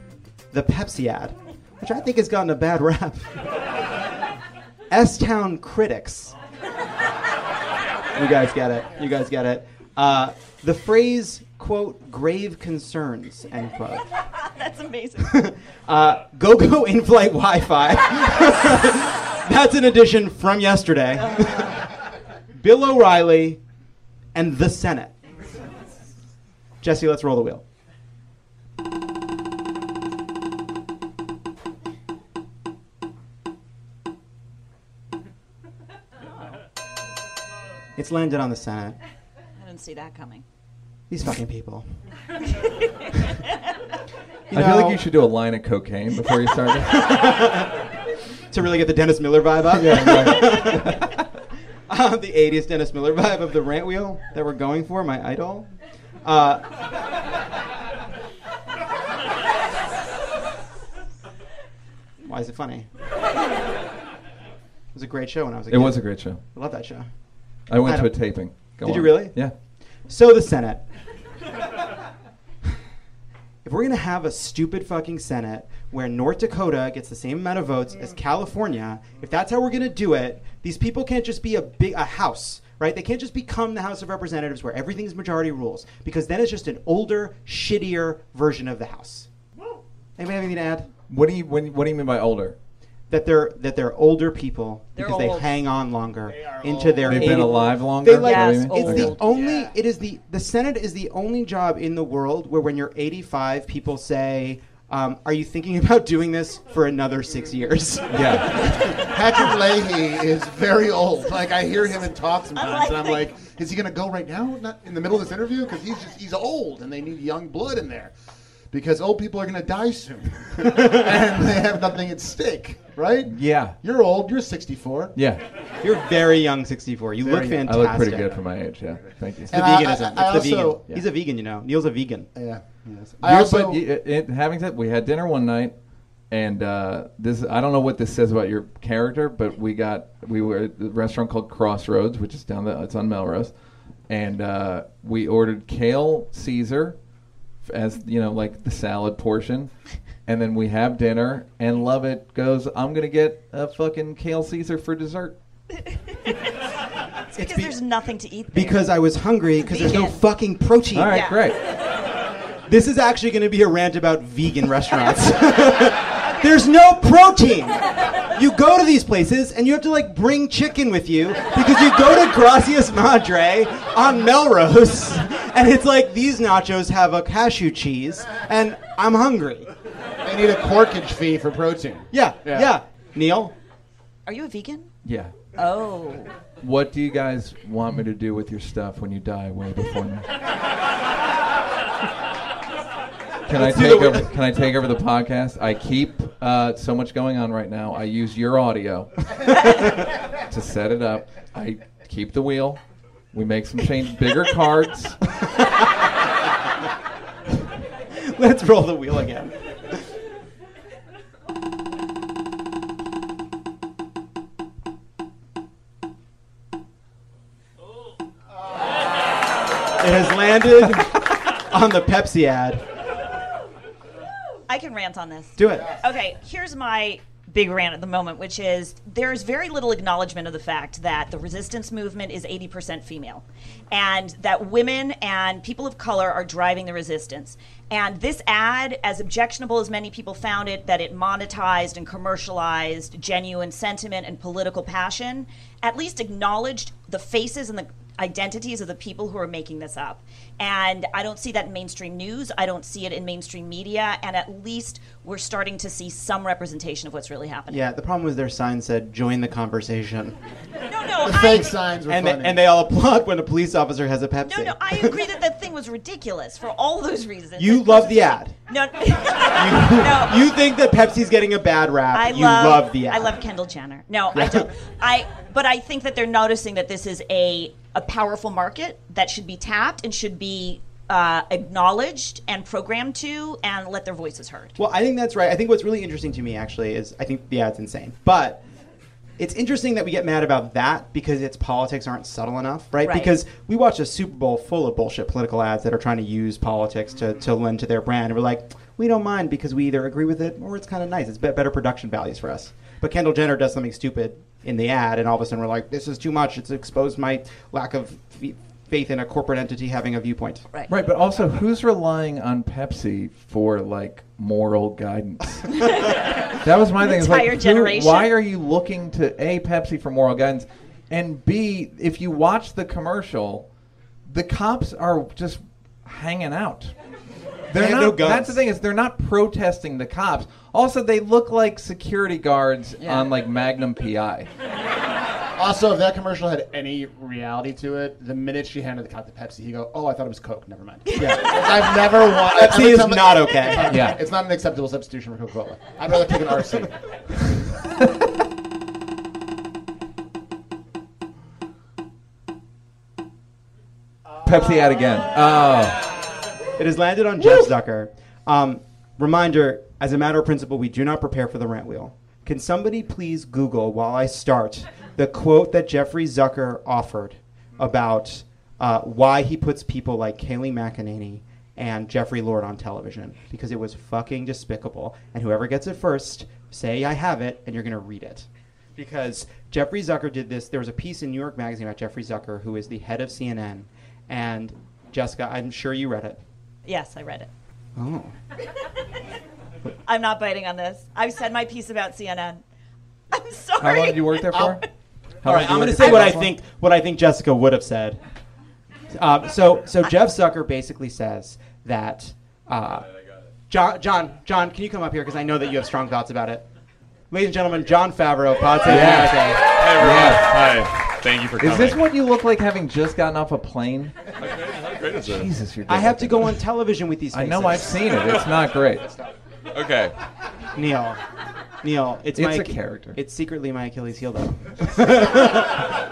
the Pepsi ad, which I think has gotten a bad rap. S-Town Critics. You guys get it. You guys get it. Uh, the phrase, quote, grave concerns, end quote. That's amazing. Uh, GoGo in-flight Wi-Fi. That's an addition from yesterday. Bill O'Reilly and the Senate. Jesse, let's roll the wheel. It's landed on the Senate. I didn't see that coming. These fucking people. I feel like you should do a line of cocaine before you start. to really get the Dennis Miller vibe up. Yeah, uh, the 80s Dennis Miller vibe of the rant wheel that we're going for, my idol. Uh, why is it funny? It was a great show when I was a kid. It kid. was a great show. I love that show. I went I to a taping. Go Did you really? Yeah. So the Senate. if we're gonna have a stupid fucking Senate where North Dakota gets the same amount of votes as mm. California, if that's how we're gonna do it, these people can't just be a big a house, right? They can't just become the House of Representatives where everything's majority rules, because then it's just an older, shittier version of the House. Anybody have anything to add? What do you when, What do you mean by older? That they're that they're older people They're because old. they hang on longer into their They've been alive longer? They like Yes, it's the old. only it is the the Senate is the only job in the world where when you're 85 people say um, are you thinking about doing this for another six years? Yeah. Patrick Leahy is very old. Like I hear him in talk sometimes, and I'm like, is he going to go right now? Not in the middle of this interview because he's just he's old, and they need young blood in there because old people are going to die soon, and they have nothing at stake, right? Yeah. You're old. You're 64. Yeah. You're very young, 64. You Very look young. fantastic. I look pretty good for my age. Yeah. Thank you. It's the And I- veganism. I- I it's the also- vegan. He's a vegan, you know. Neal's a vegan. Yeah. Yes. You- I also but y- it, having said, we had dinner one night, and uh, this I don't know what this says about your character, but we got we were at a restaurant called Crossroads, which is down the it's on Melrose, and uh, we ordered kale Caesar as you know like the salad portion. And then we have dinner, and Lovett goes, I'm going to get a fucking kale Caesar for dessert. It's because there's nothing to eat there. Because I was hungry because there's no fucking protein. All right, Yeah. great. This is actually going to be a rant about vegan restaurants. There's no protein. You go to these places and you have to like bring chicken with you because you go to Gracias Madre on Melrose and it's like these nachos have a cashew cheese and I'm hungry. They need a corkage fee for protein. Yeah, Yeah. yeah. Neal, Are you a vegan? Yeah. Oh. What do you guys want me to do with your stuff when you die way before me? Can I take over? Can I take over the podcast? I keep uh, so much going on right now. I use your audio to set it up. I keep the wheel. We make some change, bigger cards. let's roll the wheel again. It has landed on the Pepsi ad. I can rant on this. Do it. Okay, here's my big rant at the moment, which is there's very little acknowledgement of the fact that the resistance movement is 80% female and that women and people of color are driving the resistance. And this ad, as objectionable as many people found it, that it monetized and commercialized genuine sentiment and political passion, at least acknowledged the faces and the identities of the people who are making this up. And I don't see that in mainstream news. I don't see it in mainstream media. And at least we're starting to see some representation of what's really happening. Yeah, the problem was their sign said "Join the conversation," No, no, The I, fake signs were and they, funny. and they all applaud when a police officer has a Pepsi. no, no, I agree that that thing was ridiculous for all those reasons. You It love the ad. No, no. You think that Pepsi's getting a bad rap. I you love, love the ad. I love Kendall Jenner. No, I don't. I but I think that they're noticing that this is a a powerful market that should be tapped and should be uh, acknowledged and programmed to and let their voices heard. Well, I think that's right. I think what's really interesting to me actually is I think the ad's insane, but it's interesting that we get mad about that because its politics aren't subtle enough, right? Right. Because we watch a Super Bowl full of bullshit political ads that are trying to use politics to, to lend to their brand, and we're like, we don't mind because we either agree with it or it's kind of nice. It's better production values for us. But Kendall Jenner does something stupid in the ad, and all of a sudden we're like, this is too much. It's exposed my lack of f- faith in a corporate entity having a viewpoint. Right. Right, but also, who's relying on Pepsi for like moral guidance? that was my An thing. It's like, entire who- generation. why are you looking to a Pepsi for moral guidance, and b if you watch the commercial, the cops are just hanging out. They're They have not. no guns. That's the thing is they're not protesting the cops. Also, they look like security guards on like Magnum PI. Also, if that commercial had any reality to it, the minute she handed the cop the Pepsi, he go, "Oh, I thought it was Coke. Never mind." Yeah, I've never wanted. Pepsi is time- not okay. Yeah. it's not an acceptable substitution for Coca-Cola. I'd rather take an RC. Pepsi ad again. Oh. It has landed on Jeff Zucker. Um, reminder: as a matter of principle, we do not prepare for the rant wheel. Can somebody please Google while I start the quote that Jeffrey Zucker offered about uh, why he puts people like Kayleigh McEnany and Jeffrey Lord on television because it was fucking despicable. And whoever gets it first, say I have it, and you're gonna read it. Because Jeffrey Zucker did this. There was a piece in New York Magazine about Jeffrey Zucker, who is the head of CNN, and Jessica, I'm sure you read it. Yes, I read it. Oh. I'm not biting on this. I've said my piece about CNN. I'm sorry. How long did you work there for? How All long right, did you I'm going to say what I Amazon? think. What I think Jessica would have said. Uh, so, so Jeff Zucker basically says that. Uh, John, John, John, can you come up here because I know that you have strong thoughts about it. Ladies and gentlemen, Jon Favreau, Pod Save Yes. America. Hey, everyone. Yes. Hi. Thank you for coming. Is this what you look like having just gotten off a plane? How great is it? Jesus, you're. I have to go on television with these. People. I know. I've seen it. It's not great. Okay. Neal, Neal, it's, It's my a character. It's secretly my Achilles heel, though.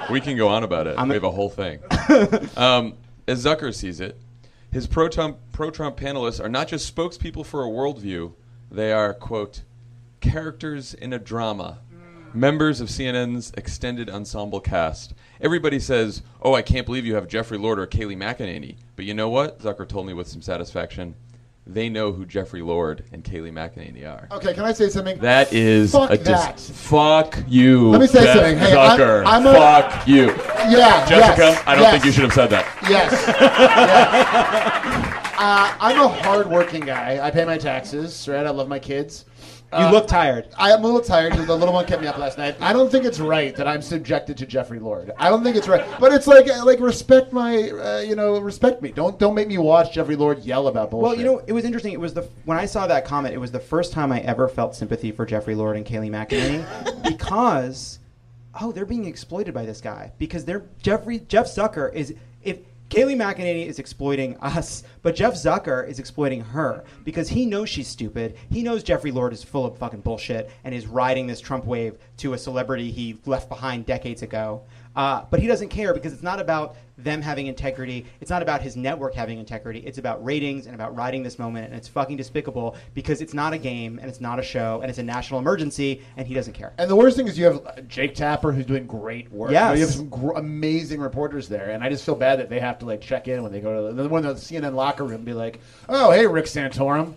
We can go on about it. I'm we have a whole thing. um, as Zucker sees it, his pro-Trump, pro-Trump panelists are not just spokespeople for a worldview. They are, quote, characters in a drama. Members of CNN's extended ensemble cast. Everybody says, "Oh, I can't believe you have Jeffrey Lord or Kayleigh McEnany." But you know what? Zucker told me with some satisfaction. They know who Jeffrey Lord and Kayleigh McEnany are. Okay, can I say something? That is Fuck a dis- that. Fuck you. Let me say Jeff something. Hey, I'm- I'm a- Fuck you. Yeah, Jessica, yes, I don't yes. think you should have said that. Yes. uh, I'm a hardworking guy. I pay my taxes, right? I love my kids. You look tired. I am a little tired. because The little one kept me up last night. I don't think it's right that I'm subjected to Jeffrey Lord. I don't think it's right. But it's like, like respect my, uh, you know, respect me. Don't don't make me watch Jeffrey Lord yell about bullshit. Well, you know, it was interesting. It was the when I saw that comment, it was the first time I ever felt sympathy for Jeffrey Lord and Kayleigh McEnany because oh, they're being exploited by this guy because they're Jeffrey Jeff Zucker is if Kayleigh McEnany is exploiting us, but Jeff Zucker is exploiting her because he knows she's stupid. He knows Jeffrey Lord is full of fucking bullshit and is riding this Trump wave to a celebrity he left behind decades ago. Uh, but he doesn't care because it's not about them having integrity. It's not about his network having integrity. It's about ratings and about riding this moment. And it's fucking despicable because it's not a game and it's not a show and it's a national emergency and he doesn't care. And the worst thing is you have uh, Jake Tapper who's doing great work. Yes. You, know, you have some gr- amazing reporters there, and I just feel bad that they have to like check in when they go to the, when the CNN locker room and be like, "Oh, hey, Rick Santorum."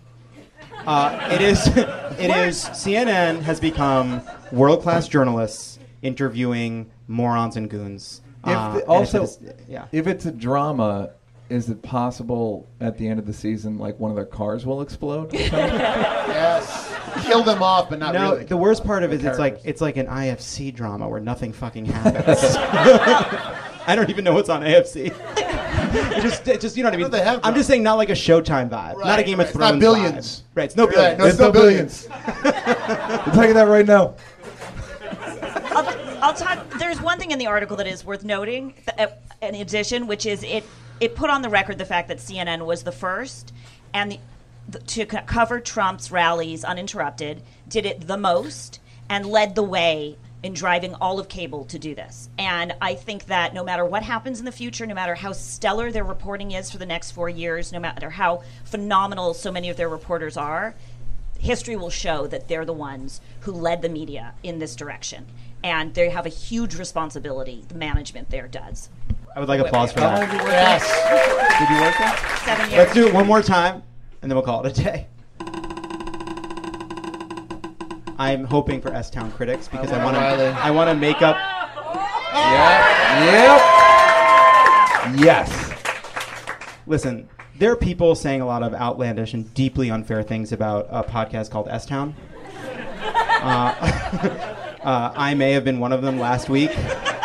Uh, it is. It is. CNN has become world class journalists interviewing morons and goons. If Uh, the- and also, it's- yeah. if it's a drama, is it possible at the end of the season, like one of their cars will explode? yes, kill them off, but not no, really. the worst part of it is The it's like it's like an IFC drama where nothing fucking happens. I don't even know what's on AFC. it just, it just you know what I mean. they have I'm just saying, not like a Showtime vibe, not a Game right. of It's not Thrones. billions. Vibe. Right? It's no Right, billions. no, it's no billions. I'm telling you that right now. I'll, talk. There's one thing in the article that is worth noting, uh, in addition, which is it it put on the record the fact that CNN was the first and the, the, to cover Trump's rallies uninterrupted, did it the most, and led the way in driving all of cable to do this. And I think that no matter what happens in the future, no matter how stellar their reporting is for the next four years, no matter how phenomenal so many of their reporters are, history will show that they're the ones who led the media in this direction. And they have a huge responsibility, the management there does. I would like applause for How that. long did you work there? Did you work there? Seven years. Let's do it one more time, and then we'll call it a day. I'm hoping for S Town critics because I want to. I want to make up. Yep. Yes. Listen, there are people saying a lot of outlandish and deeply unfair things about a podcast called S Town. Uh, uh, I may have been one of them last week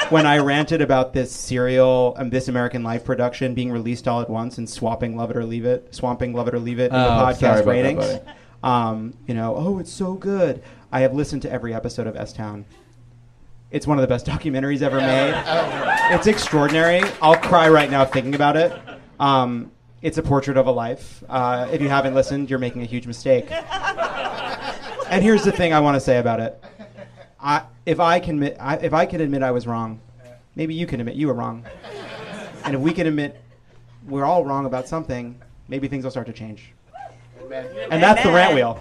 when I ranted about this serial, um, this American Life production being released all at once and swapping Love It or Leave It, swamping Love It or Leave It in the Oh, podcast about that, ratings. um, you know, oh, it's so good. I have listened to every episode of S Town. It's one of the best documentaries ever made. It's extraordinary. I'll cry right now thinking about it. Um, it's a portrait of a life. Uh, if you haven't listened, you're making a huge mistake. and here's the thing I want to say about it. I, if I can admit, I, if I can admit I was wrong, maybe you can admit you were wrong. And if we can admit we're all wrong about something, maybe things will start to change. And that's the rant wheel.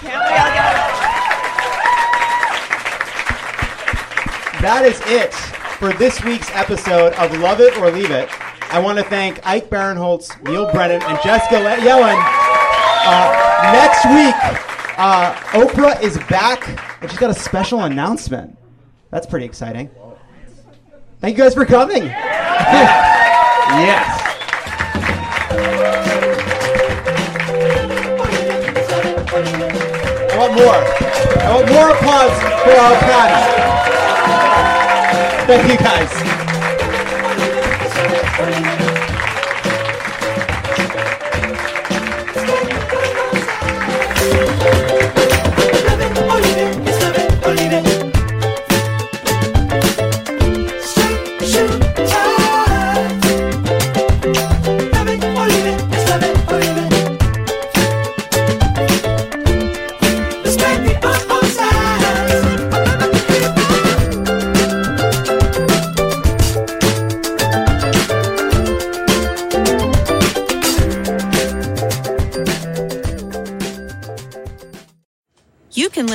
That is it for this week's episode of Love It or Leave It. I want to thank Ike Barinholtz, Neal Brennan, and Jessica Le- Yellin. Uh, next week, uh, Oprah is back, and she's got a special announcement. That's pretty exciting. Thank you guys for coming. yes. I want more. I want more applause for our panel. Thank you guys.